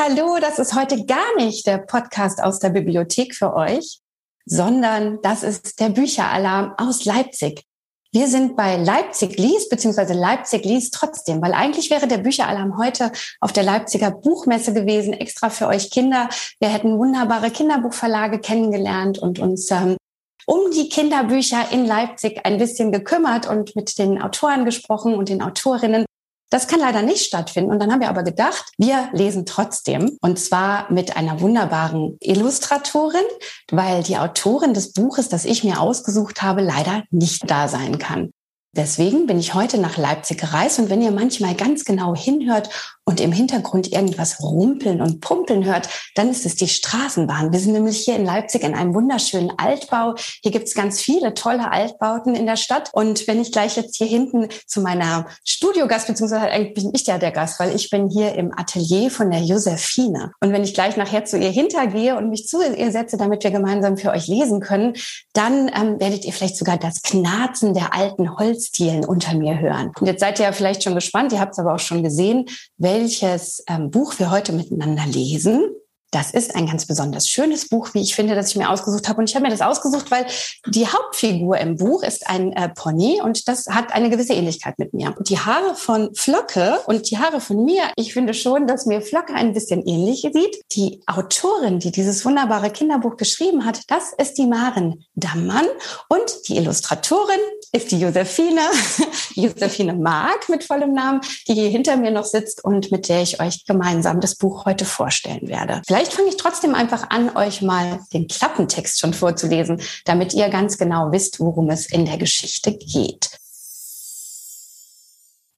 hallo, das ist heute gar nicht der Podcast aus der Bibliothek für euch, sondern das ist der Bücheralarm aus Leipzig. Wir sind bei Leipzig liest, beziehungsweise Leipzig liest trotzdem, weil eigentlich wäre der Bücheralarm heute auf der Leipziger Buchmesse gewesen, extra für euch Kinder. Wir hätten wunderbare Kinderbuchverlage kennengelernt und uns ähm, um die Kinderbücher in Leipzig ein bisschen gekümmert und mit den Autoren gesprochen und den Autorinnen. Das kann leider nicht stattfinden. Und dann haben wir aber gedacht, wir lesen trotzdem. Und zwar mit einer wunderbaren Illustratorin, weil die Autorin des Buches, das ich mir ausgesucht habe, leider nicht da sein kann. Deswegen bin ich heute nach Leipzig gereist und wenn ihr manchmal ganz genau hinhört und im Hintergrund irgendwas rumpeln und pumpeln hört, dann ist es die Straßenbahn. Wir sind nämlich hier in Leipzig in einem wunderschönen Altbau. Hier gibt es ganz viele tolle Altbauten in der Stadt. Und wenn ich gleich jetzt hier hinten zu meiner Studiogast, beziehungsweise eigentlich bin ich ja der Gast, weil ich bin hier im Atelier von der Josephine. Und wenn ich gleich nachher zu ihr hintergehe und mich zu ihr setze, damit wir gemeinsam für euch lesen können, dann ähm, werdet ihr vielleicht sogar das Knarzen der alten Holzdielen unter mir hören. Und jetzt seid ihr ja vielleicht schon gespannt, ihr habt es aber auch schon gesehen, welche welches ähm, Buch wir heute miteinander lesen. Das ist ein ganz besonders schönes Buch, wie ich finde, das ich mir ausgesucht habe. Und ich habe mir das ausgesucht, weil die Hauptfigur im Buch ist ein äh, Pony und das hat eine gewisse Ähnlichkeit mit mir. Und die Haare von Flocke und die Haare von mir, ich finde schon, dass mir Flocke ein bisschen ähnlich sieht. Die Autorin, die dieses wunderbare Kinderbuch geschrieben hat, das ist die Maren Dammann und die Illustratorin ist die Josephine, Josephine Mark mit vollem Namen, die hier hinter mir noch sitzt und mit der ich euch gemeinsam das Buch heute vorstellen werde. Vielleicht fange ich trotzdem einfach an, euch mal den Klappentext schon vorzulesen, damit ihr ganz genau wisst, worum es in der Geschichte geht.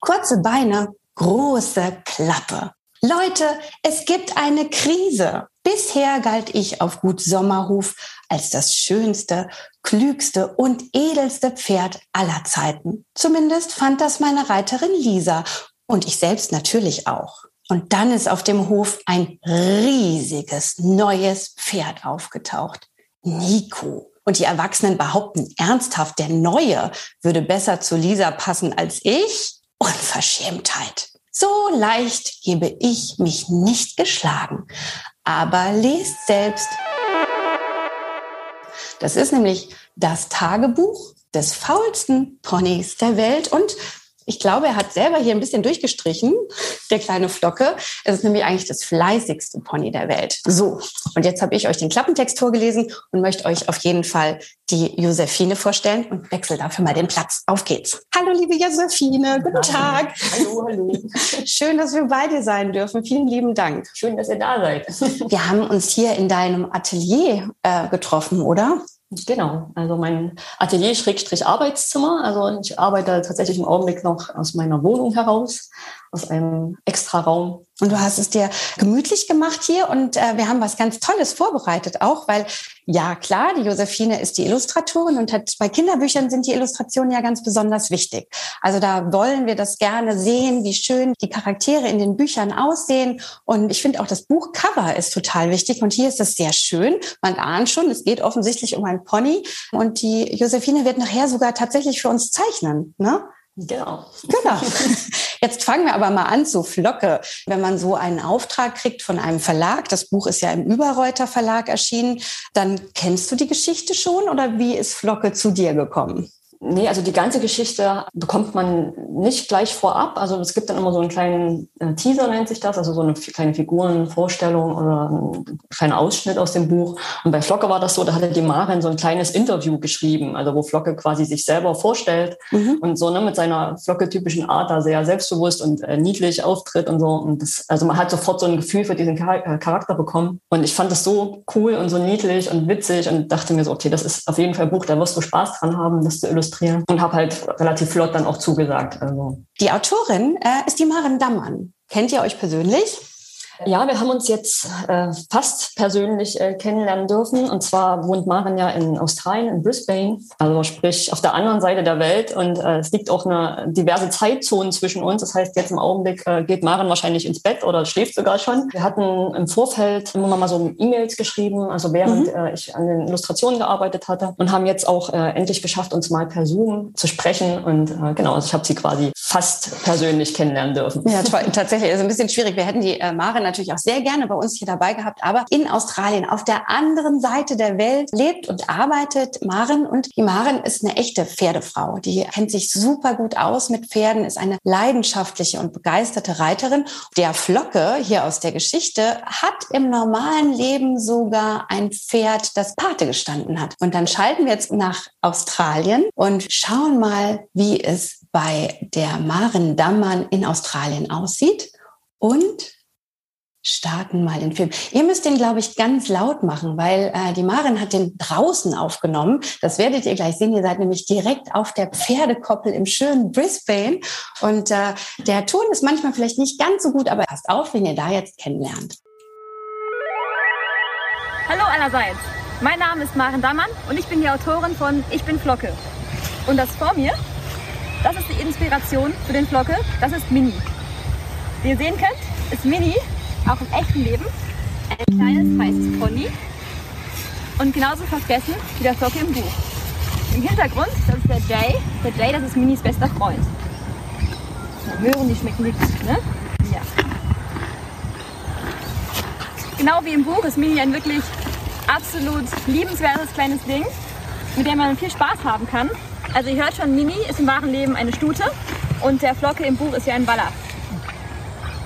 Kurze Beine, große Klappe. Leute, es gibt eine Krise. Bisher galt ich auf Gut Sommerhof als das schönste, klügste und edelste Pferd aller Zeiten. Zumindest fand das meine Reiterin Lisa und ich selbst natürlich auch. Und dann ist auf dem Hof ein riesiges neues Pferd aufgetaucht. Nico. Und die Erwachsenen behaupten ernsthaft, der Neue würde besser zu Lisa passen als ich. Unverschämtheit. So leicht gebe ich mich nicht geschlagen. Aber lest selbst. Das ist nämlich das Tagebuch des faulsten Ponys der Welt und ich glaube, er hat selber hier ein bisschen durchgestrichen, der kleine Flocke. Es ist nämlich eigentlich das fleißigste Pony der Welt. So, und jetzt habe ich euch den Klappentext vorgelesen und möchte euch auf jeden Fall die Josephine vorstellen und wechsle dafür mal den Platz. Auf geht's. Hallo, liebe Josephine, guten hallo. Tag. Hallo, hallo. Schön, dass wir bei dir sein dürfen. Vielen lieben Dank. Schön, dass ihr da seid. Wir haben uns hier in deinem Atelier äh, getroffen, oder? Genau, also mein Atelier-Arbeitszimmer. Also ich arbeite tatsächlich im Augenblick noch aus meiner Wohnung heraus aus einem Extraraum. Und du hast es dir gemütlich gemacht hier und äh, wir haben was ganz Tolles vorbereitet auch, weil ja klar, die Josephine ist die Illustratorin und hat, bei Kinderbüchern sind die Illustrationen ja ganz besonders wichtig. Also da wollen wir das gerne sehen, wie schön die Charaktere in den Büchern aussehen. Und ich finde auch das Buchcover ist total wichtig und hier ist es sehr schön. Man ahnt schon, es geht offensichtlich um ein Pony und die Josephine wird nachher sogar tatsächlich für uns zeichnen. Ne? Genau. Genau. Jetzt fangen wir aber mal an zu Flocke. Wenn man so einen Auftrag kriegt von einem Verlag, das Buch ist ja im Überreuter Verlag erschienen, dann kennst du die Geschichte schon oder wie ist Flocke zu dir gekommen? Nee, also die ganze Geschichte bekommt man nicht gleich vorab. Also es gibt dann immer so einen kleinen äh, Teaser, nennt sich das, also so eine kleine Figurenvorstellung oder ein kleiner Ausschnitt aus dem Buch. Und bei Flocke war das so, da hatte die Maren so ein kleines Interview geschrieben, also wo Flocke quasi sich selber vorstellt mhm. und so ne, mit seiner Flocke-typischen Art da sehr selbstbewusst und äh, niedlich auftritt und so. Und das, also man hat sofort so ein Gefühl für diesen äh, Charakter bekommen. Und ich fand das so cool und so niedlich und witzig und dachte mir so, okay, das ist auf jeden Fall ein Buch, da wirst du Spaß dran haben, das zu illustrieren illustrieren und habe halt relativ flott dann auch zugesagt. Also. Die Autorin äh, ist die Maren Dammann. Kennt ihr euch persönlich? Ja, wir haben uns jetzt äh, fast persönlich äh, kennenlernen dürfen. Und zwar wohnt Maren ja in Australien, in Brisbane, also sprich auf der anderen Seite der Welt. Und äh, es liegt auch eine diverse Zeitzone zwischen uns. Das heißt, jetzt im Augenblick äh, geht Maren wahrscheinlich ins Bett oder schläft sogar schon. Wir hatten im Vorfeld immer mal so E-Mails geschrieben, also während mhm. äh, ich an den Illustrationen gearbeitet hatte und haben jetzt auch äh, endlich geschafft, uns mal per Zoom zu sprechen. Und genau, also ich habe sie quasi fast persönlich kennenlernen dürfen. Ja, toll. Tatsächlich ist ein bisschen schwierig. Wir hätten die Maren natürlich auch sehr gerne bei uns hier dabei gehabt, aber in Australien, auf der anderen Seite der Welt, lebt und arbeitet Maren. Und die Maren ist eine echte Pferdefrau. Die kennt sich super gut aus mit Pferden, ist eine leidenschaftliche und begeisterte Reiterin. Der Flocke hier aus der Geschichte hat im normalen Leben sogar ein Pferd, das Pate gestanden hat. Und dann schalten wir jetzt nach Australien und schauen mal, wie es bei der Maren Dammann in Australien aussieht und starten mal den Film. Ihr müsst den, glaube ich, ganz laut machen, weil äh, die Maren hat den draußen aufgenommen. Das werdet ihr gleich sehen. Ihr seid nämlich direkt auf der Pferdekoppel im schönen Brisbane. Und äh, der Ton ist manchmal vielleicht nicht ganz so gut, aber passt auf, wenn ihr da jetzt kennenlernt. Hallo allerseits. Mein Name ist Maren Dammann und ich bin die Autorin von Ich bin Flocke. Und das vor mir, das ist die Inspiration für den Flocke. Das ist Mini. Wie ihr sehen könnt, ist Mini auch im echten Leben ein kleines weißes Pony und genauso vergessen wie der Flocke im Buch. Im Hintergrund, das ist der Jay. Der Jay, das ist Minis bester Freund. Möhren, die schmecken nicht gut, ne? Ja. Genau wie im Buch ist Mini ein wirklich absolut liebenswertes kleines Ding, mit dem man viel Spaß haben kann. Also ihr hört schon, Mini ist im wahren Leben eine Stute und der Flocke im Buch ist ja ein Baller.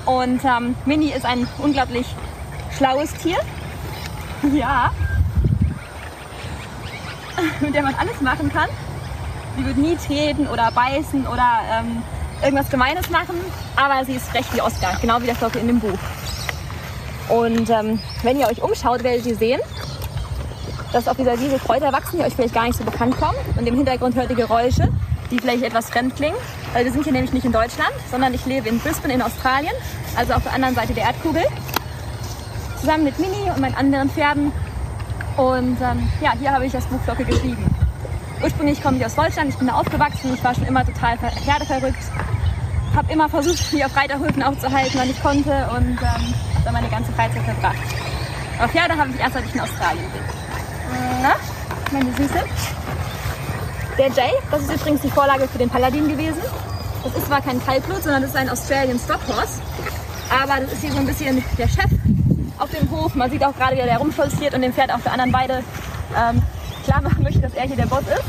Und ähm, Mini ist ein unglaublich schlaues Tier. Ja. Mit der man alles machen kann. Sie wird nie treten oder beißen oder ähm, irgendwas Gemeines machen. Aber sie ist frech wie Oscar, genau wie der Flocke in dem Buch. Und ähm, wenn ihr euch umschaut, werdet ihr sehen, dass auf dieser Wiese Kräuter wachsen, die euch vielleicht gar nicht so bekannt kommen. Und im Hintergrund hört ihr Geräusche, die vielleicht etwas fremd klingen. Weil wir sind hier nämlich nicht in Deutschland, sondern ich lebe in Brisbane in Australien, also auf der anderen Seite der Erdkugel. Zusammen mit Mini und meinen anderen Pferden. Und ähm, ja, hier habe ich das Buch Flocke geschrieben. Ursprünglich komme ich aus Deutschland, ich bin da aufgewachsen, ich war schon immer total pferdeverrückt. Habe immer versucht, mich auf Reiterhöfen aufzuhalten, wann ich konnte und ähm, da meine ganze Freizeit verbracht. Aber Pferde habe ich erst, als ich in Australien bin. Na, meine Süße? Der Jay, das ist übrigens die Vorlage für den Paladin gewesen. Das ist zwar kein Kaltblut, sondern das ist ein Australian Stockhorse. Aber das ist hier so ein bisschen der Chef auf dem Hof. Man sieht auch gerade, wie er da rumstolziert und dem Pferd auf der anderen Beide ähm, klar machen möchte, dass er hier der Boss ist.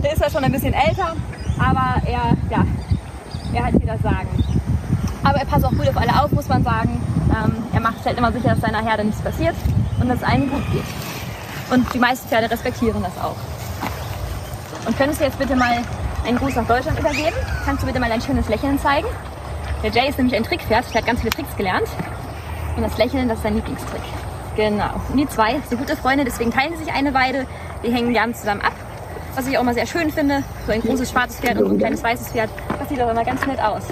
der ist ja schon ein bisschen älter, aber er, ja, er hat hier das Sagen. Aber er passt auch gut auf alle auf, muss man sagen. Ähm, er macht, stellt immer sicher, dass seiner Herde nichts passiert und dass es allen gut geht. Und die meisten Pferde respektieren das auch. Und könntest du jetzt bitte mal einen Gruß nach Deutschland übergeben? Kannst du bitte mal dein schönes Lächeln zeigen? Der Jay ist nämlich ein Trickpferd, der hat ganz viele Tricks gelernt. Und das Lächeln, das ist sein Lieblingstrick. Genau. Und die zwei sind gute Freunde, deswegen teilen sie sich eine Weide. Die hängen gern zusammen ab. Was ich auch mal sehr schön finde. So ein großes schwarzes Pferd und ein kleines weißes Pferd. Das sieht auch immer ganz nett aus.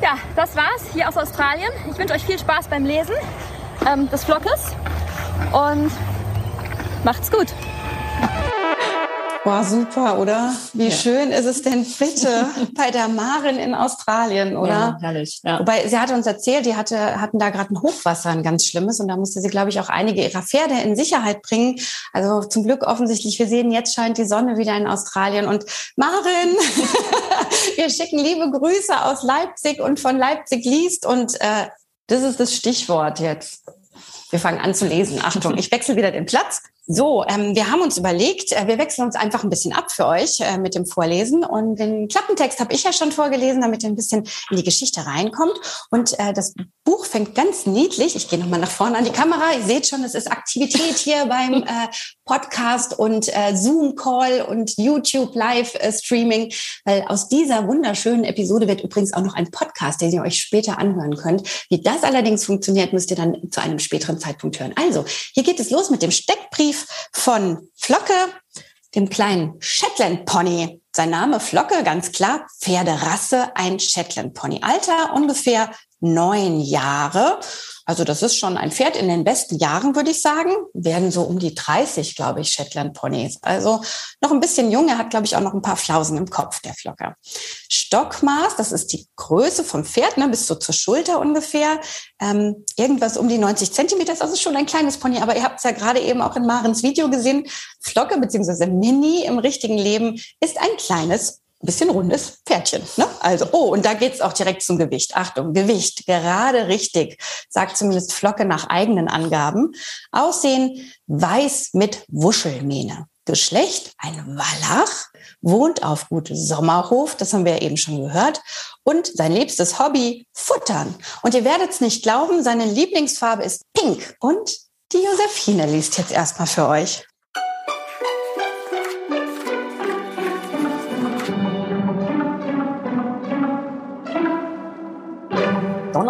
Ja, das war's hier aus Australien. Ich wünsche euch viel Spaß beim Lesen ähm, des Vlogs und macht's gut. Boah, super, oder? Wie ja. schön ist es denn bitte bei der Marin in Australien, oder? Ja, herrlich. Ja. Wobei sie hatte uns erzählt, die hatte, hatten da gerade ein Hochwasser, ein ganz schlimmes, und da musste sie, glaube ich, auch einige ihrer Pferde in Sicherheit bringen. Also zum Glück offensichtlich, wir sehen, jetzt scheint die Sonne wieder in Australien. Und Marin, wir schicken liebe Grüße aus Leipzig und von Leipzig liest. Und äh, das ist das Stichwort jetzt. Wir fangen an zu lesen. Achtung, ich wechsle wieder den Platz. So, ähm, wir haben uns überlegt, äh, wir wechseln uns einfach ein bisschen ab für euch äh, mit dem Vorlesen. Und den Klappentext habe ich ja schon vorgelesen, damit ihr ein bisschen in die Geschichte reinkommt. Und äh, das Buch fängt ganz niedlich. Ich gehe nochmal nach vorne an die Kamera. Ihr seht schon, es ist Aktivität hier beim äh, Podcast und äh, Zoom-Call und YouTube-Live-Streaming. Weil aus dieser wunderschönen Episode wird übrigens auch noch ein Podcast, den ihr euch später anhören könnt. Wie das allerdings funktioniert, müsst ihr dann zu einem späteren Zeitpunkt hören. Also, hier geht es los mit dem Steckbrief Brief von Flocke, dem kleinen Shetland Pony. Sein Name Flocke, ganz klar, Pferderasse, ein Shetland Pony. Alter ungefähr neun Jahre. Also das ist schon ein Pferd in den besten Jahren, würde ich sagen. Werden so um die 30, glaube ich, Shetland Ponys. Also noch ein bisschen jung. Er hat, glaube ich, auch noch ein paar Flausen im Kopf, der Flocker. Stockmaß, das ist die Größe vom Pferd, ne, bis so zur Schulter ungefähr. Ähm, irgendwas um die 90 Zentimeter. Das ist schon ein kleines Pony. Aber ihr habt es ja gerade eben auch in Marens Video gesehen. Flocke beziehungsweise Mini im richtigen Leben ist ein kleines bisschen rundes Pferdchen. Ne? Also, oh, und da geht's auch direkt zum Gewicht. Achtung, Gewicht, gerade richtig, sagt zumindest Flocke nach eigenen Angaben. Aussehen weiß mit Wuschelmähne. Geschlecht ein Wallach, wohnt auf Gut Sommerhof, das haben wir ja eben schon gehört, und sein liebstes Hobby Futtern. Und ihr werdet es nicht glauben, seine Lieblingsfarbe ist Pink. Und die Josephine liest jetzt erstmal für euch.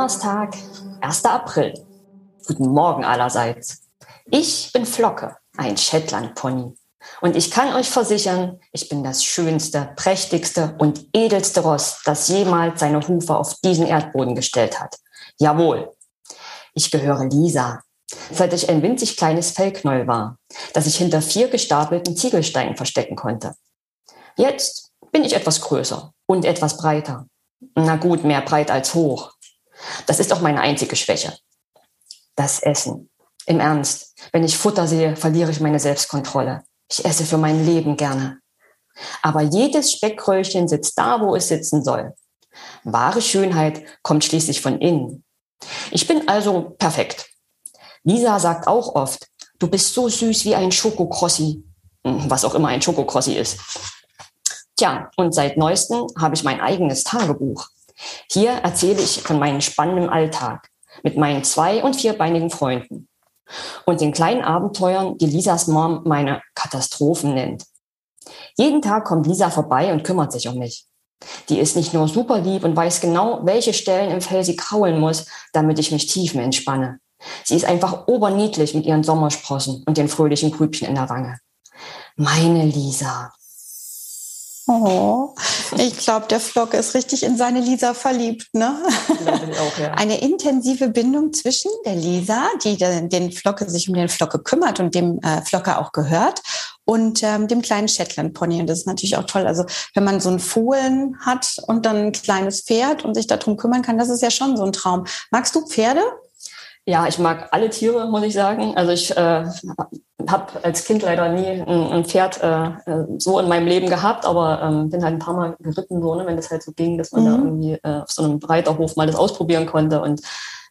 Donnerstag, 1. April. Guten Morgen allerseits. Ich bin Flocke, ein Shetland-Pony. Und ich kann euch versichern, ich bin das schönste, prächtigste und edelste Ross, das jemals seine Hufe auf diesen Erdboden gestellt hat. Jawohl. Ich gehöre Lisa, seit ich ein winzig kleines Fellknäuel war, das ich hinter vier gestapelten Ziegelsteinen verstecken konnte. Jetzt bin ich etwas größer und etwas breiter. Na gut, mehr breit als hoch. Das ist auch meine einzige Schwäche. Das Essen. Im Ernst, wenn ich Futter sehe, verliere ich meine Selbstkontrolle. Ich esse für mein Leben gerne. Aber jedes Speckröllchen sitzt da, wo es sitzen soll. Wahre Schönheit kommt schließlich von innen. Ich bin also perfekt. Lisa sagt auch oft, du bist so süß wie ein Schokokrossi. Hm, was auch immer ein Schokokrossi ist. Tja, und seit neuestem habe ich mein eigenes Tagebuch. Hier erzähle ich von meinem spannenden Alltag mit meinen zwei- und vierbeinigen Freunden und den kleinen Abenteuern, die Lisas Mom meine Katastrophen nennt. Jeden Tag kommt Lisa vorbei und kümmert sich um mich. Die ist nicht nur super lieb und weiß genau, welche Stellen im Fell sie kraulen muss, damit ich mich tiefen entspanne. Sie ist einfach oberniedlich mit ihren Sommersprossen und den fröhlichen Grübchen in der Wange. Meine Lisa. Oh, ich glaube, der Flocke ist richtig in seine Lisa verliebt. Ne? Auch, ja. Eine intensive Bindung zwischen der Lisa, die den Flocke sich um den Flocke kümmert und dem äh, Flocke auch gehört, und ähm, dem kleinen Shetland Pony. Und das ist natürlich auch toll. Also wenn man so ein Fohlen hat und dann ein kleines Pferd und sich darum kümmern kann, das ist ja schon so ein Traum. Magst du Pferde? Ja, ich mag alle Tiere, muss ich sagen. Also ich äh, habe als Kind leider nie ein, ein Pferd äh, äh, so in meinem Leben gehabt, aber ähm, bin halt ein paar Mal geritten, so, ne, wenn das halt so ging, dass man mhm. da irgendwie äh, auf so einem Reiterhof mal das ausprobieren konnte. Und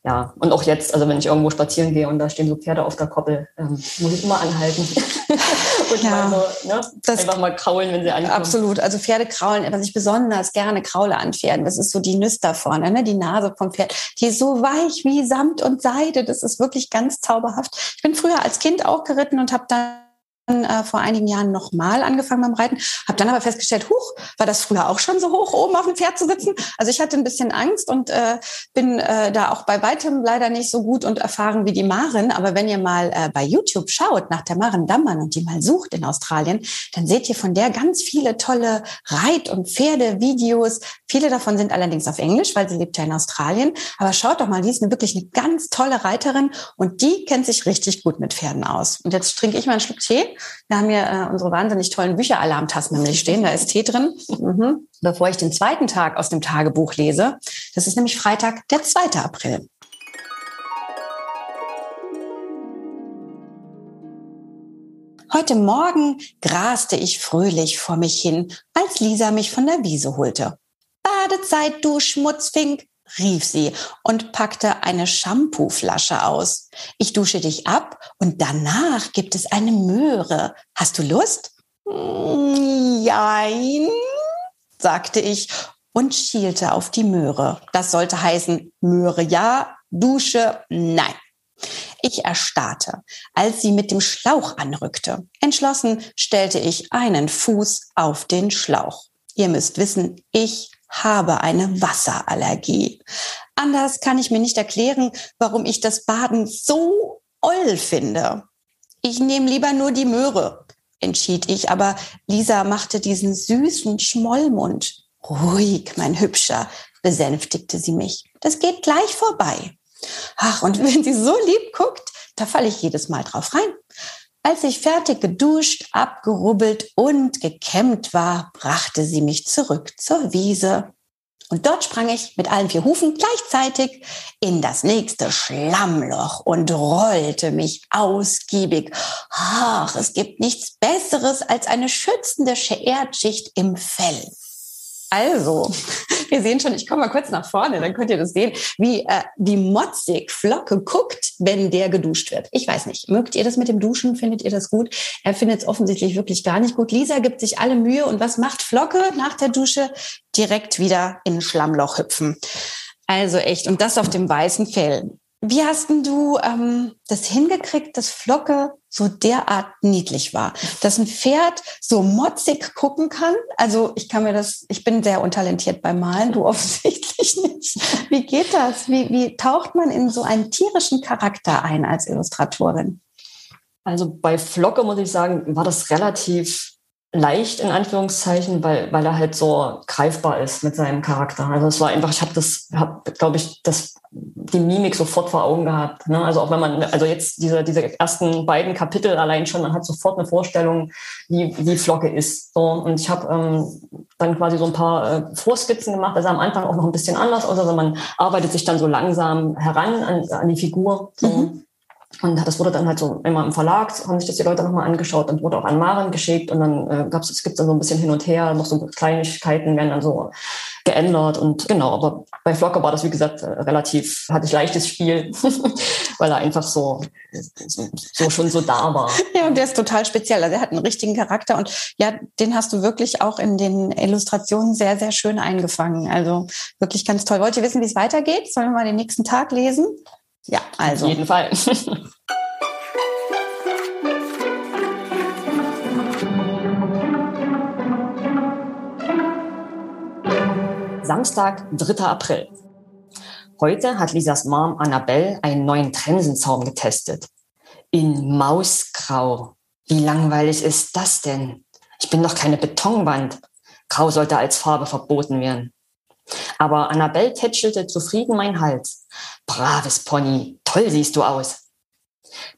ja, und auch jetzt, also wenn ich irgendwo spazieren gehe und da stehen so Pferde auf der Koppel, ähm, muss ich immer anhalten. und ja, mal so, ne, einfach mal kraulen, wenn sie ankommen. Absolut. Also Pferde kraulen, was ich besonders gerne kraule an Pferden, das ist so die Nüster vorne, ne, die Nase vom Pferd. Die ist so weich wie Samt und Seide. Das ist wirklich ganz zauberhaft. Ich bin früher als Kind auch geritten und habe dann äh, vor einigen Jahren nochmal angefangen beim Reiten, habe dann aber festgestellt, huch, war das früher auch schon so hoch, oben auf dem Pferd zu sitzen? Also ich hatte ein bisschen Angst und äh, bin äh, da auch bei weitem leider nicht so gut und erfahren wie die Maren. Aber wenn ihr mal äh, bei YouTube schaut nach der Maren Dammann und die mal sucht in Australien, dann seht ihr von der ganz viele tolle Reit- und Pferdevideos. Viele davon sind allerdings auf Englisch, weil sie lebt ja in Australien. Aber schaut doch mal, die ist eine, wirklich eine ganz tolle Reiterin und die kennt sich richtig gut mit Pferden aus. Und jetzt trinke ich mal einen Schluck Tee wir haben hier äh, unsere wahnsinnig tollen Bücheralarmtassen nämlich stehen. Da ist Tee drin. Mhm. Bevor ich den zweiten Tag aus dem Tagebuch lese. Das ist nämlich Freitag, der 2. April. Heute Morgen graste ich fröhlich vor mich hin, als Lisa mich von der Wiese holte. Badezeit, du Schmutzfink, rief sie und packte eine Shampooflasche aus. Ich dusche dich ab und danach gibt es eine Möhre. Hast du Lust? Jein, sagte ich und schielte auf die Möhre. Das sollte heißen, Möhre ja, Dusche nein. Ich erstarrte, als sie mit dem Schlauch anrückte. Entschlossen stellte ich einen Fuß auf den Schlauch. Ihr müsst wissen, ich habe eine Wasserallergie. Anders kann ich mir nicht erklären, warum ich das Baden so oll finde. Ich nehme lieber nur die Möhre, entschied ich, aber Lisa machte diesen süßen Schmollmund. Ruhig, mein Hübscher, besänftigte sie mich. Das geht gleich vorbei. Ach, und wenn sie so lieb guckt, da falle ich jedes Mal drauf rein. Als ich fertig geduscht, abgerubbelt und gekämmt war, brachte sie mich zurück zur Wiese. Und dort sprang ich mit allen vier Hufen gleichzeitig in das nächste Schlammloch und rollte mich ausgiebig. Ach, es gibt nichts Besseres als eine schützende Erdschicht im Fell. Also, wir sehen schon, ich komme mal kurz nach vorne, dann könnt ihr das sehen, wie, äh, wie motzig Flocke guckt, wenn der geduscht wird. Ich weiß nicht, mögt ihr das mit dem Duschen? Findet ihr das gut? Er findet es offensichtlich wirklich gar nicht gut. Lisa gibt sich alle Mühe und was macht Flocke nach der Dusche? Direkt wieder in ein Schlammloch hüpfen. Also echt, und das auf dem weißen Fell. Wie hast denn du ähm, das hingekriegt, dass Flocke so derart niedlich war? Dass ein Pferd so motzig gucken kann? Also ich kann mir das, ich bin sehr untalentiert beim Malen, du offensichtlich nicht. Wie geht das? Wie, wie taucht man in so einen tierischen Charakter ein als Illustratorin? Also bei Flocke muss ich sagen, war das relativ leicht in Anführungszeichen, weil, weil er halt so greifbar ist mit seinem Charakter. Also es war einfach, ich habe das, habe, glaube ich, das die Mimik sofort vor Augen gehabt. Ne? Also auch wenn man, also jetzt diese, diese ersten beiden Kapitel allein schon, man hat sofort eine Vorstellung, wie, wie Flocke ist. So, und ich habe ähm, dann quasi so ein paar äh, Vorskizzen gemacht, also am Anfang auch noch ein bisschen anders aus. Also man arbeitet sich dann so langsam heran an, an die Figur. So. Mhm. Und das wurde dann halt so immer im Verlag, haben sich das die Leute nochmal angeschaut und wurde auch an Maren geschickt und dann äh, gab's, es gibt dann so ein bisschen hin und her, noch so Kleinigkeiten werden dann so geändert und genau, aber bei Flocker war das, wie gesagt, äh, relativ, hatte ich leichtes Spiel, weil er einfach so, so schon so da war. Ja, und der ist total speziell. Also er hat einen richtigen Charakter und ja, den hast du wirklich auch in den Illustrationen sehr, sehr schön eingefangen. Also wirklich ganz toll. Wollt ihr wissen, wie es weitergeht? Sollen wir mal den nächsten Tag lesen? Ja, also. Auf jeden Fall. Samstag, 3. April. Heute hat Lisas Mom Annabelle einen neuen Trensenzaum getestet. In Mausgrau. Wie langweilig ist das denn? Ich bin doch keine Betonwand. Grau sollte als Farbe verboten werden. Aber Annabelle tätschelte zufrieden mein Hals. Braves Pony, toll siehst du aus.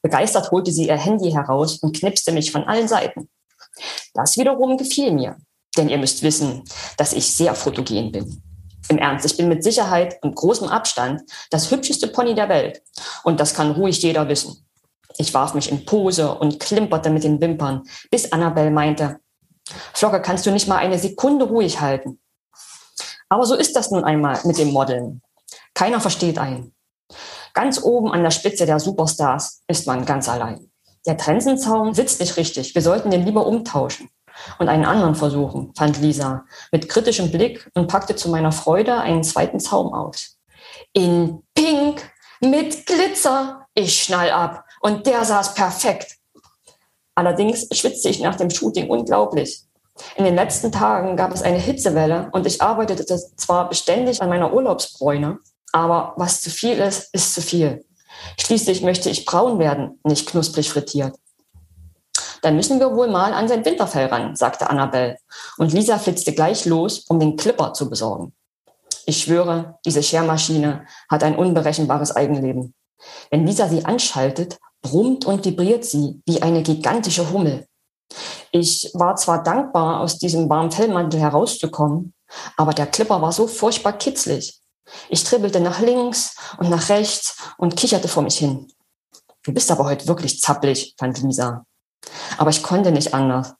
Begeistert holte sie ihr Handy heraus und knipste mich von allen Seiten. Das wiederum gefiel mir, denn ihr müsst wissen, dass ich sehr fotogen bin. Im Ernst, ich bin mit Sicherheit und großem Abstand das hübscheste Pony der Welt. Und das kann ruhig jeder wissen. Ich warf mich in Pose und klimperte mit den Wimpern, bis Annabelle meinte, Flocke, kannst du nicht mal eine Sekunde ruhig halten? Aber so ist das nun einmal mit dem Modeln. Keiner versteht einen. Ganz oben an der Spitze der Superstars ist man ganz allein. Der Trensenzaun sitzt nicht richtig. Wir sollten den lieber umtauschen und einen anderen versuchen, fand Lisa mit kritischem Blick und packte zu meiner Freude einen zweiten Zaum aus. In Pink mit Glitzer. Ich schnall ab. Und der saß perfekt. Allerdings schwitzte ich nach dem Shooting unglaublich. In den letzten Tagen gab es eine Hitzewelle und ich arbeitete zwar beständig an meiner Urlaubsbräune, aber was zu viel ist, ist zu viel. Schließlich möchte ich braun werden, nicht knusprig frittiert. Dann müssen wir wohl mal an sein Winterfell ran, sagte Annabelle. Und Lisa flitzte gleich los, um den Clipper zu besorgen. Ich schwöre, diese Schermaschine hat ein unberechenbares Eigenleben. Wenn Lisa sie anschaltet, brummt und vibriert sie wie eine gigantische Hummel. Ich war zwar dankbar, aus diesem warmen Fellmantel herauszukommen, aber der Clipper war so furchtbar kitzlig. Ich tribbelte nach links und nach rechts und kicherte vor mich hin. Du bist aber heute wirklich zappelig, fand Lisa. Aber ich konnte nicht anders.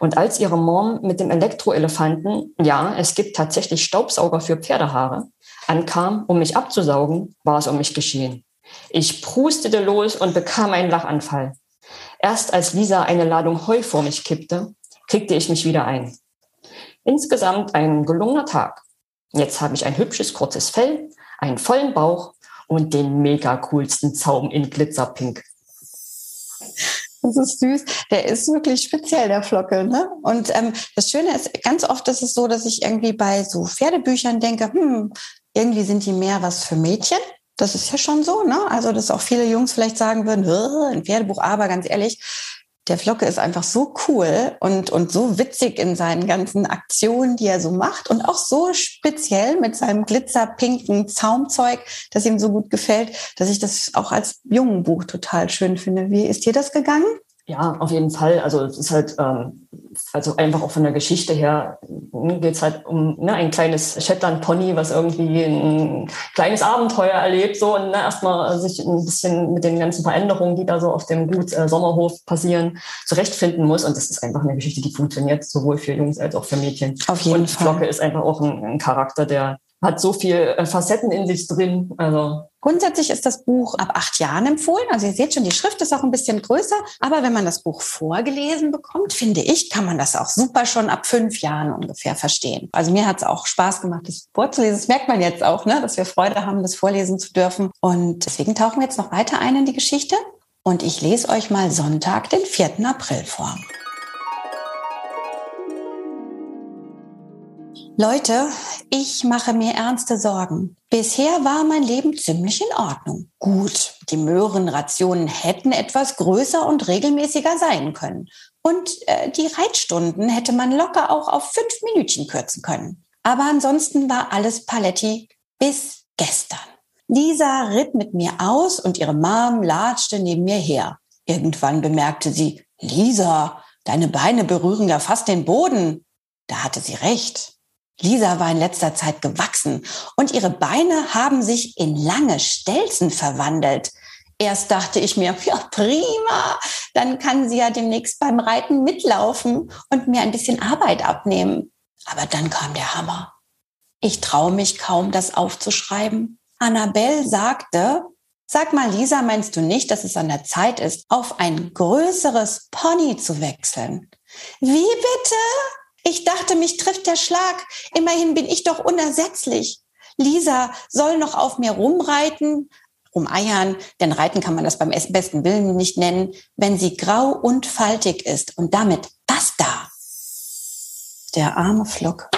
Und als ihre Mom mit dem Elektroelefanten, ja, es gibt tatsächlich Staubsauger für Pferdehaare, ankam, um mich abzusaugen, war es um mich geschehen. Ich prustete los und bekam einen Lachanfall. Erst als Lisa eine Ladung Heu vor mich kippte, kriegte ich mich wieder ein. Insgesamt ein gelungener Tag. Jetzt habe ich ein hübsches, kurzes Fell, einen vollen Bauch und den mega coolsten Zaum in Glitzerpink. Das ist süß. Der ist wirklich speziell, der Flocke. Ne? Und ähm, das Schöne ist, ganz oft ist es so, dass ich irgendwie bei so Pferdebüchern denke, hm, irgendwie sind die mehr was für Mädchen. Das ist ja schon so, ne? Also, dass auch viele Jungs vielleicht sagen würden, ein Pferdebuch, aber ganz ehrlich, Der Flocke ist einfach so cool und, und so witzig in seinen ganzen Aktionen, die er so macht und auch so speziell mit seinem glitzerpinken Zaumzeug, das ihm so gut gefällt, dass ich das auch als jungen Buch total schön finde. Wie ist dir das gegangen? Ja, auf jeden Fall. Also es ist halt, ähm, also einfach auch von der Geschichte her hm, geht es halt um ne, ein kleines Shetland-Pony, was irgendwie ein kleines Abenteuer erlebt, so und ne, erstmal sich ein bisschen mit den ganzen Veränderungen, die da so auf dem Gut äh, Sommerhof passieren, zurechtfinden muss. Und das ist einfach eine Geschichte, die funktioniert sowohl für Jungs als auch für Mädchen. Auf jeden und Fall. Flocke ist einfach auch ein, ein Charakter, der hat so viel äh, Facetten in sich drin. Also Grundsätzlich ist das Buch ab acht Jahren empfohlen. Also ihr seht schon, die Schrift ist auch ein bisschen größer. Aber wenn man das Buch vorgelesen bekommt, finde ich, kann man das auch super schon ab fünf Jahren ungefähr verstehen. Also mir hat es auch Spaß gemacht, das vorzulesen. Das merkt man jetzt auch, ne, dass wir Freude haben, das vorlesen zu dürfen. Und deswegen tauchen wir jetzt noch weiter ein in die Geschichte. Und ich lese euch mal Sonntag, den 4. April vor. Leute, ich mache mir ernste Sorgen. Bisher war mein Leben ziemlich in Ordnung. Gut, die Möhrenrationen hätten etwas größer und regelmäßiger sein können. Und äh, die Reitstunden hätte man locker auch auf fünf Minütchen kürzen können. Aber ansonsten war alles Paletti bis gestern. Lisa ritt mit mir aus und ihre Mom latschte neben mir her. Irgendwann bemerkte sie, Lisa, deine Beine berühren ja fast den Boden. Da hatte sie recht. Lisa war in letzter Zeit gewachsen und ihre Beine haben sich in lange Stelzen verwandelt. Erst dachte ich mir, ja, prima, dann kann sie ja demnächst beim Reiten mitlaufen und mir ein bisschen Arbeit abnehmen. Aber dann kam der Hammer. Ich traue mich kaum, das aufzuschreiben. Annabelle sagte, sag mal, Lisa, meinst du nicht, dass es an der Zeit ist, auf ein größeres Pony zu wechseln? Wie bitte? Ich dachte, mich trifft der Schlag. Immerhin bin ich doch unersetzlich. Lisa soll noch auf mir rumreiten, rumeiern, denn reiten kann man das beim besten Willen nicht nennen, wenn sie grau und faltig ist. Und damit basta. Der arme Flock.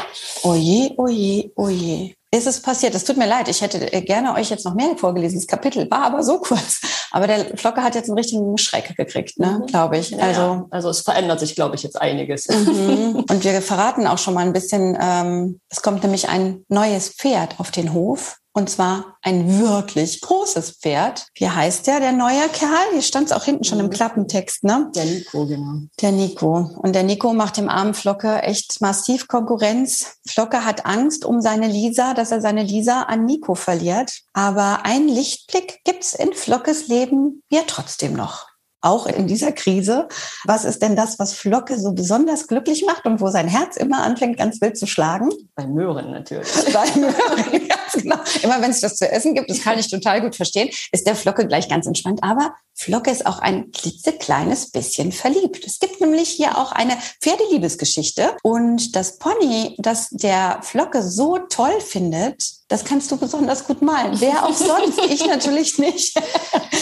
Oje, oje, oje. Ist es passiert? Es tut mir leid. Ich hätte gerne euch jetzt noch mehr vorgelesen. Das Kapitel war aber so kurz. Aber der Flocke hat jetzt einen richtigen Schreck gekriegt, ne? Mhm. glaube ich. ja, also also es verändert sich, glaube ich, jetzt einiges. Mhm. Und wir verraten auch schon mal ein bisschen, ähm, es kommt nämlich ein neues Pferd auf den Hof. Und zwar ein wirklich großes Pferd. Wie heißt der, der neue Kerl? Hier stand es auch hinten schon im Klappentext, ne? Der Nico, genau. Der Nico. Und der Nico macht dem armen Flocke echt massiv Konkurrenz. Flocke hat Angst um seine Lisa, dass er seine Lisa an Nico verliert. Aber einen Lichtblick gibt's in Flockes Leben ja trotzdem noch auch in dieser Krise. Was ist denn das, was Flocke so besonders glücklich macht und wo sein Herz immer anfängt, ganz wild zu schlagen? Bei Möhren natürlich. Bei Möhren, ganz genau. Immer wenn es das zu essen gibt, das kann ich total gut verstehen, ist der Flocke gleich ganz entspannt. Aber Flocke ist auch ein klitzekleines bisschen verliebt. Es gibt nämlich hier auch eine Pferdeliebesgeschichte und das Pony, das der Flocke so toll findet, das kannst du besonders gut malen. Wer auch sonst, ich natürlich nicht.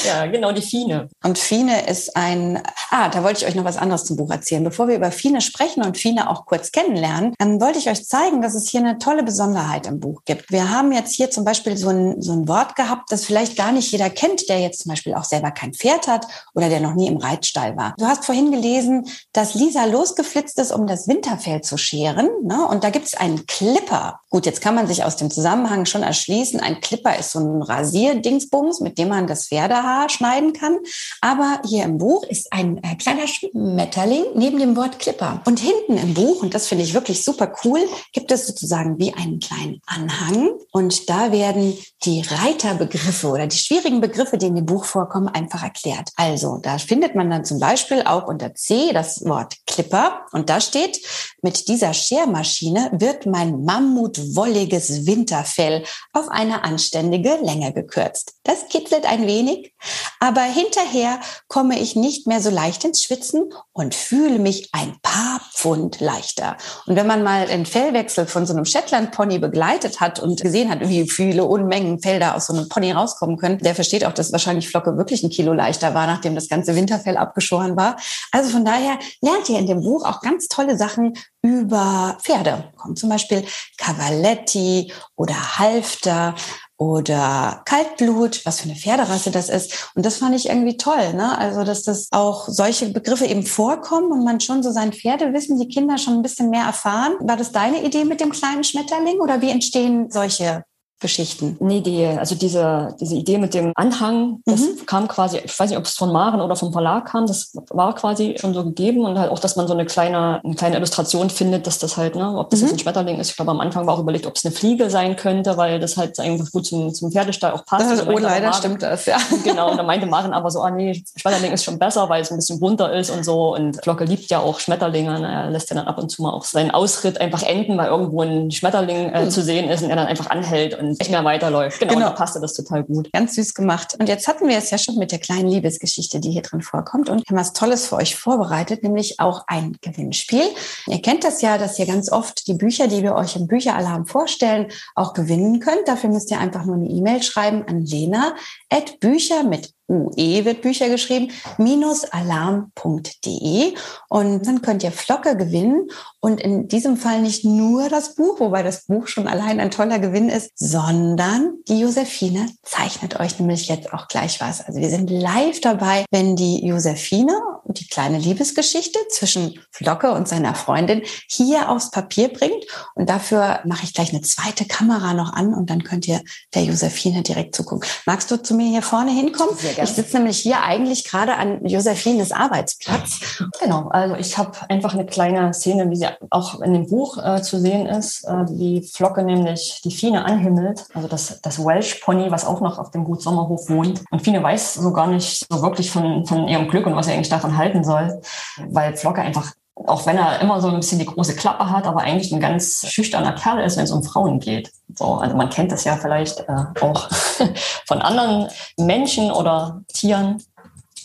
Ja, genau, die Fine. Und Fine ist ein, ah, da wollte ich euch noch was anderes zum Buch erzählen. Bevor wir über Fine sprechen und Fine auch kurz kennenlernen, dann wollte ich euch zeigen, dass es hier eine tolle Besonderheit im Buch gibt. Wir haben jetzt hier zum Beispiel so ein, so ein Wort gehabt, das vielleicht gar nicht jeder kennt, der jetzt zum Beispiel auch selber kein Pferd hat oder der noch nie im Reitstall war. Du hast vorhin gelesen, dass Lisa losgeflitzt ist, um das Winterfell zu scheren. Ne? Und da gibt es einen Clipper. Gut, jetzt kann man sich aus dem Zusammenhang schon erschließen. Ein Clipper ist so ein Rasierdingsbums, mit dem man das Pferdehaar schneiden kann. Aber hier im Buch ist ein äh, kleiner Schmetterling neben dem Wort Clipper. Und hinten im Buch, und das finde ich wirklich super cool, gibt es sozusagen wie einen kleinen Anhang. Und da werden die Reiterbegriffe oder die schwierigen Begriffe, die in dem Buch vorkommen, einfach erklärt. Also da findet man dann zum Beispiel auch unter C das Wort Clipper. Und da steht, mit dieser Schermaschine wird mein mammutwolliges Winterfell auf eine anständige Länge gekürzt. Das kitzelt ein wenig, aber hinterher komme ich nicht mehr so leicht ins Schwitzen und fühle mich ein paar Pfund leichter. Und wenn man mal einen Fellwechsel von so einem Shetland-Pony begleitet hat und gesehen hat, wie viele Unmengen Felder aus so einem Pony rauskommen können, der versteht auch, dass wahrscheinlich Flocke wirklich ein Kilo leichter war, nachdem das ganze Winterfell abgeschoren war. Also von daher lernt ihr in dem Buch auch ganz tolle Sachen über Pferde. Kommt zum Beispiel Cavaletti oder Halfter oder Kaltblut, was für eine Pferderasse das ist. Und das fand ich irgendwie toll, ne? Also, dass das auch solche Begriffe eben vorkommen und man schon so sein Pferdewissen, die Kinder schon ein bisschen mehr erfahren. War das deine Idee mit dem kleinen Schmetterling oder wie entstehen solche Geschichten? Nee, die, also diese, diese Idee mit dem Anhang, das mhm. kam quasi, ich weiß nicht, ob es von Maren oder vom Verlag kam, das war quasi schon so gegeben und halt auch, dass man so eine kleine, eine kleine Illustration findet, dass das halt, ne, ob das mhm. jetzt ein Schmetterling ist. Ich glaube, am Anfang war auch überlegt, ob es eine Fliege sein könnte, weil das halt einfach gut zum, zum Pferdestall auch passt. Das, oh, leider Maren, stimmt das, ja. Genau, und da meinte Maren aber so, ah nee, Schmetterling ist schon besser, weil es ein bisschen bunter ist und so und Glocke liebt ja auch Schmetterlinge, ne? er lässt ja dann ab und zu mal auch seinen Ausritt einfach enden, weil irgendwo ein Schmetterling äh, mhm. zu sehen ist und er dann einfach anhält und nicht mehr weiterläuft. Genau, genau. da passte das total gut. Ganz süß gemacht. Und jetzt hatten wir es ja schon mit der kleinen Liebesgeschichte, die hier drin vorkommt und haben was Tolles für euch vorbereitet, nämlich auch ein Gewinnspiel. Ihr kennt das ja, dass ihr ganz oft die Bücher, die wir euch im Bücheralarm vorstellen, auch gewinnen könnt. Dafür müsst ihr einfach nur eine E-Mail schreiben an Lena at Bücher mit UE wird Bücher geschrieben, minus alarm.de. Und dann könnt ihr Flocke gewinnen. Und in diesem Fall nicht nur das Buch, wobei das Buch schon allein ein toller Gewinn ist, sondern die Josephine zeichnet euch nämlich jetzt auch gleich was. Also wir sind live dabei, wenn die Josephine die kleine Liebesgeschichte zwischen Flocke und seiner Freundin hier aufs Papier bringt. Und dafür mache ich gleich eine zweite Kamera noch an und dann könnt ihr der Josephine direkt zugucken. Magst du zu mir hier vorne hinkommen? Ich sitze nämlich hier eigentlich gerade an Josephines Arbeitsplatz. Genau, also ich habe einfach eine kleine Szene, wie sie auch in dem Buch äh, zu sehen ist, äh, wie Flocke nämlich die Fine anhimmelt, also das, das Welsh Pony, was auch noch auf dem Gut Sommerhof wohnt. Und Fine weiß so gar nicht so wirklich von, von ihrem Glück und was sie eigentlich davon halten soll, weil Flocke einfach auch wenn er immer so ein bisschen die große Klappe hat, aber eigentlich ein ganz schüchterner Kerl ist, wenn es um Frauen geht. So, also man kennt das ja vielleicht äh, auch von anderen Menschen oder Tieren,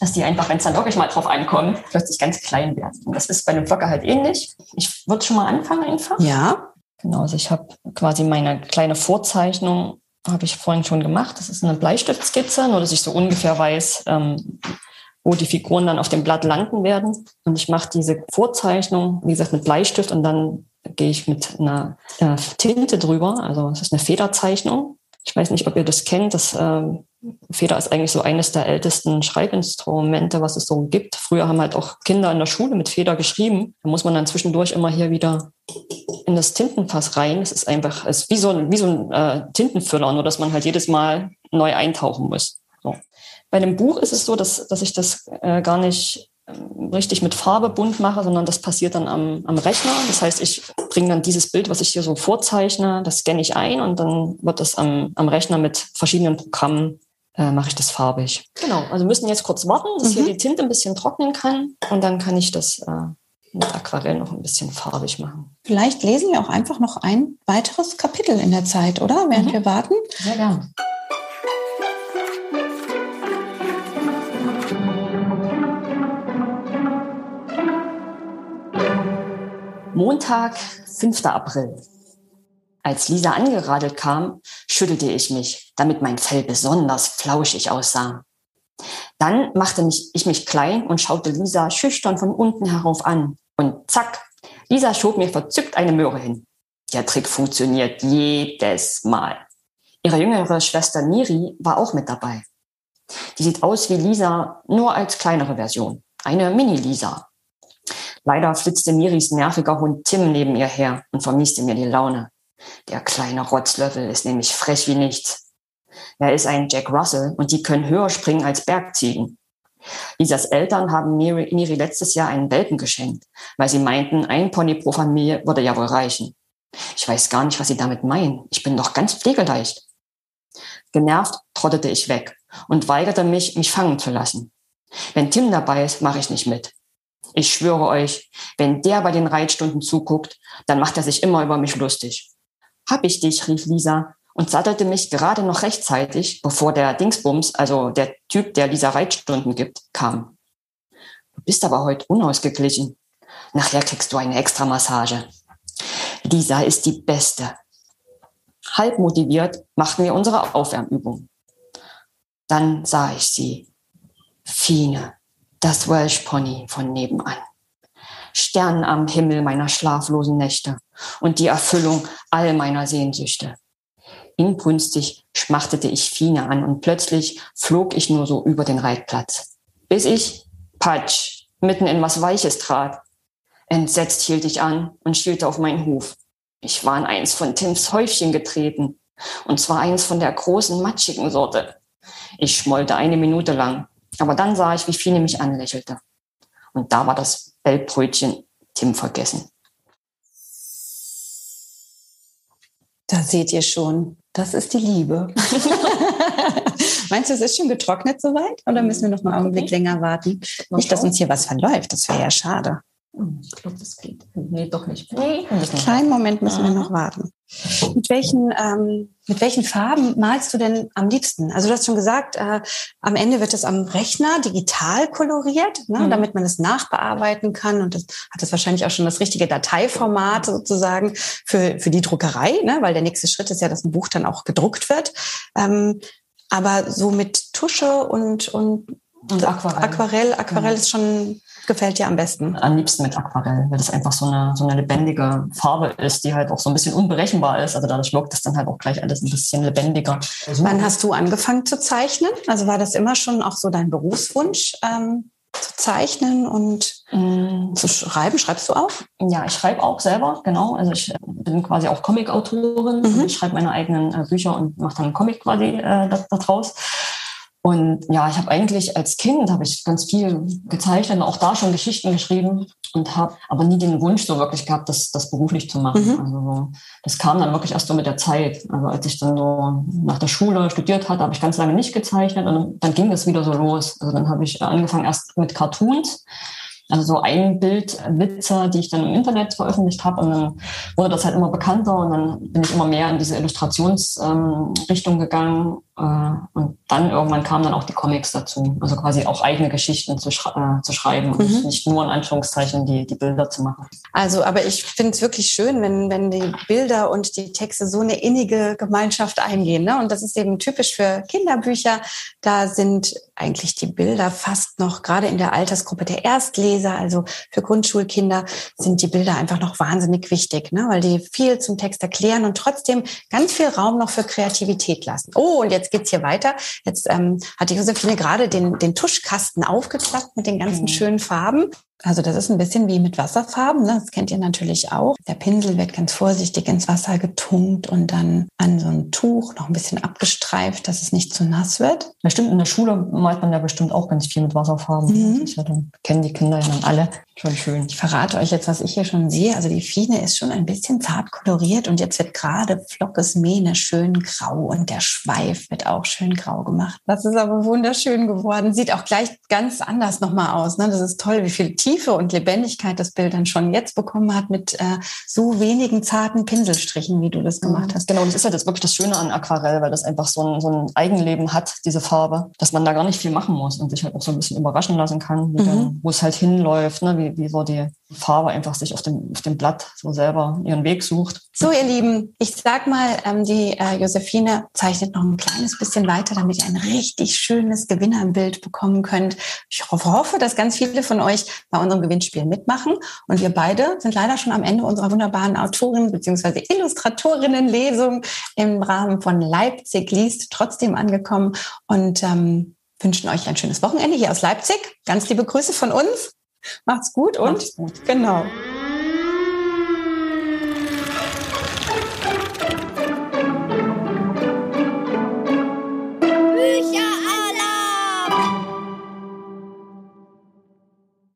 dass die einfach, wenn es dann wirklich mal drauf ankommt, plötzlich ganz klein werden. Und das ist bei einem Flocker halt ähnlich. Ich würde schon mal anfangen einfach. Ja. Genau, also ich habe quasi meine kleine Vorzeichnung habe ich vorhin schon gemacht. Das ist eine Bleistiftskizze, nur dass ich so ungefähr weiß, ähm, wo die Figuren dann auf dem Blatt landen werden. Und ich mache diese Vorzeichnung, wie gesagt, mit Bleistift und dann gehe ich mit einer äh, Tinte drüber. Also es ist eine Federzeichnung. Ich weiß nicht, ob ihr das kennt. Das äh, Feder ist eigentlich so eines der ältesten Schreibinstrumente, was es so gibt. Früher haben halt auch Kinder in der Schule mit Feder geschrieben. Da muss man dann zwischendurch immer hier wieder in das Tintenfass rein. Es ist einfach, es ist wie so ein, wie so ein äh, Tintenfüller, nur dass man halt jedes Mal neu eintauchen muss. Bei dem Buch ist es so, dass, dass ich das äh, gar nicht ähm, richtig mit Farbe bunt mache, sondern das passiert dann am, am Rechner. Das heißt, ich bringe dann dieses Bild, was ich hier so vorzeichne, das scanne ich ein und dann wird das am, am Rechner mit verschiedenen Programmen äh, mache ich das farbig. Genau, also müssen jetzt kurz warten, dass mhm. hier die Tinte ein bisschen trocknen kann und dann kann ich das äh, mit Aquarell noch ein bisschen farbig machen. Vielleicht lesen wir auch einfach noch ein weiteres Kapitel in der Zeit, oder? Während mhm. wir warten. Sehr gerne. Montag, 5. April. Als Lisa angeradelt kam, schüttelte ich mich, damit mein Fell besonders flauschig aussah. Dann machte mich, ich mich klein und schaute Lisa schüchtern von unten herauf an. Und zack, Lisa schob mir verzückt eine Möhre hin. Der Trick funktioniert jedes Mal. Ihre jüngere Schwester Miri war auch mit dabei. Die sieht aus wie Lisa, nur als kleinere Version. Eine Mini-Lisa. Leider flitzte Miris nerviger Hund Tim neben ihr her und vermieste mir die Laune. Der kleine Rotzlöffel ist nämlich frech wie nichts. Er ist ein Jack Russell und die können höher springen als Bergziegen. Lisas Eltern haben Miri, Miri letztes Jahr einen Welpen geschenkt, weil sie meinten, ein Pony pro Familie würde ja wohl reichen. Ich weiß gar nicht, was sie damit meinen. Ich bin doch ganz pflegeleicht. Genervt trottete ich weg und weigerte mich, mich fangen zu lassen. Wenn Tim dabei ist, mache ich nicht mit. Ich schwöre euch, wenn der bei den Reitstunden zuguckt, dann macht er sich immer über mich lustig. Hab ich dich, rief Lisa und sattelte mich gerade noch rechtzeitig, bevor der Dingsbums, also der Typ, der Lisa Reitstunden gibt, kam. Du bist aber heute unausgeglichen. Nachher kriegst du eine extra Massage. Lisa ist die Beste. Halb motiviert machten wir unsere Aufwärmübung. Dann sah ich sie. Fine, das Welsh Pony von nebenan. Stern am Himmel meiner schlaflosen Nächte und die Erfüllung all meiner Sehnsüchte. Inbrünstig schmachtete ich Fine an und plötzlich flog ich nur so über den Reitplatz. Bis ich, patsch, mitten in was Weiches trat. Entsetzt hielt ich an und schielte auf meinen Huf. Ich war in eins von Tims Häufchen getreten. Und zwar eins von der großen, matschigen Sorte. Ich schmollte eine Minute lang. Aber dann sah ich, wie Fine mich anlächelte. Und da war das Bellbrötchen Tim vergessen. Da seht ihr schon, das ist die Liebe. Meinst du, es ist schon getrocknet soweit? Oder müssen wir noch mal einen Augenblick länger warten? Nicht, dass uns hier was verläuft, das wäre ja schade. Hm, ich glaube, das geht. Nee, doch nicht. Nee, einen kleinen Moment müssen wir noch warten. Mit welchen, ähm, mit welchen Farben malst du denn am liebsten? Also du hast schon gesagt, äh, am Ende wird es am Rechner digital koloriert, ne, mhm. damit man es nachbearbeiten kann. Und das hat es wahrscheinlich auch schon das richtige Dateiformat sozusagen für, für die Druckerei, ne, weil der nächste Schritt ist ja, dass ein Buch dann auch gedruckt wird. Ähm, aber so mit Tusche und, und, und Aquarell. Aquarell, Aquarell mhm. ist schon gefällt dir am besten? Am liebsten mit Aquarell, weil das einfach so eine, so eine lebendige Farbe ist, die halt auch so ein bisschen unberechenbar ist. Also dadurch wirkt es dann halt auch gleich alles ein bisschen lebendiger. Wann hast du angefangen zu zeichnen? Also war das immer schon auch so dein Berufswunsch? Ähm zu zeichnen und mm. zu schreiben? Schreibst du auch? Ja, ich schreibe auch selber, genau. Also ich äh, bin quasi auch Comic-Autorin. Mhm. Ich schreibe meine eigenen äh, Bücher und mache dann einen Comic quasi äh, daraus. Und ja, ich habe eigentlich als Kind habe ich ganz viel gezeichnet, auch da schon Geschichten geschrieben und habe aber nie den Wunsch so wirklich gehabt, das, das beruflich zu machen. Mhm. Also das kam dann wirklich erst so mit der Zeit. Also als ich dann so nach der Schule studiert hatte, habe ich ganz lange nicht gezeichnet und dann ging das wieder so los. Also dann habe ich angefangen erst mit Cartoons also so ein Bildwitze, die ich dann im Internet veröffentlicht habe. Und dann wurde das halt immer bekannter und dann bin ich immer mehr in diese Illustrationsrichtung ähm, gegangen. Äh, und dann irgendwann kamen dann auch die Comics dazu. Also quasi auch eigene Geschichten zu, schra äh, zu schreiben mhm. und nicht nur in Anführungszeichen die, die Bilder zu machen. Also, aber ich finde es wirklich schön, wenn, wenn die Bilder und die Texte so eine innige Gemeinschaft eingehen. Ne? Und das ist eben typisch für Kinderbücher. Da sind eigentlich die Bilder fast noch, gerade in der Altersgruppe der Erstleser, also für Grundschulkinder, sind die Bilder einfach noch wahnsinnig wichtig, ne? weil die viel zum Text erklären und trotzdem ganz viel Raum noch für Kreativität lassen. Oh, und jetzt geht's hier weiter. Jetzt ähm, hat die Josephine gerade den, den Tuschkasten aufgeklappt mit den ganzen mhm. schönen Farben. Also das ist ein bisschen wie mit Wasserfarben, ne? das kennt ihr natürlich auch. Der Pinsel wird ganz vorsichtig ins Wasser getunkt und dann an so ein Tuch noch ein bisschen abgestreift, dass es nicht zu nass wird. Bestimmt in der Schule malt man ja bestimmt auch ganz viel mit Wasserfarben. Mhm. Ja, dann kennen die Kinder ja dann alle. Schon schön. Ich verrate euch jetzt, was ich hier schon sehe. Also die Fine ist schon ein bisschen zart koloriert und jetzt wird gerade Flockes Mähne schön grau und der Schweif wird auch schön grau gemacht. Das ist aber wunderschön geworden. Sieht auch gleich ganz anders nochmal aus. Ne? Das ist toll, wie viel Tiefe und Lebendigkeit das Bild dann schon jetzt bekommen hat mit äh, so wenigen zarten Pinselstrichen, wie du das gemacht hast. Genau, das ist halt jetzt wirklich das Schöne an Aquarell, weil das einfach so ein, so ein Eigenleben hat, diese Farbe, dass man da gar nicht viel machen muss und sich halt auch so ein bisschen überraschen lassen kann, mhm. wo es halt hinläuft, ne? Wie, wie so die Farbe einfach sich auf dem, auf dem Blatt so selber ihren Weg sucht. So, ihr Lieben, ich sag mal, ähm, die äh, Josephine zeichnet noch ein kleines bisschen weiter, damit ihr ein richtig schönes Gewinnerbild bekommen könnt. Ich hoffe, dass ganz viele von euch bei unserem Gewinnspiel mitmachen. Und wir beide sind leider schon am Ende unserer wunderbaren Autorin bzw. Illustratorinnen-Lesung im Rahmen von Leipzig liest trotzdem angekommen und ähm, wünschen euch ein schönes Wochenende hier aus Leipzig. Ganz liebe Grüße von uns Macht's gut und Macht's gut. genau.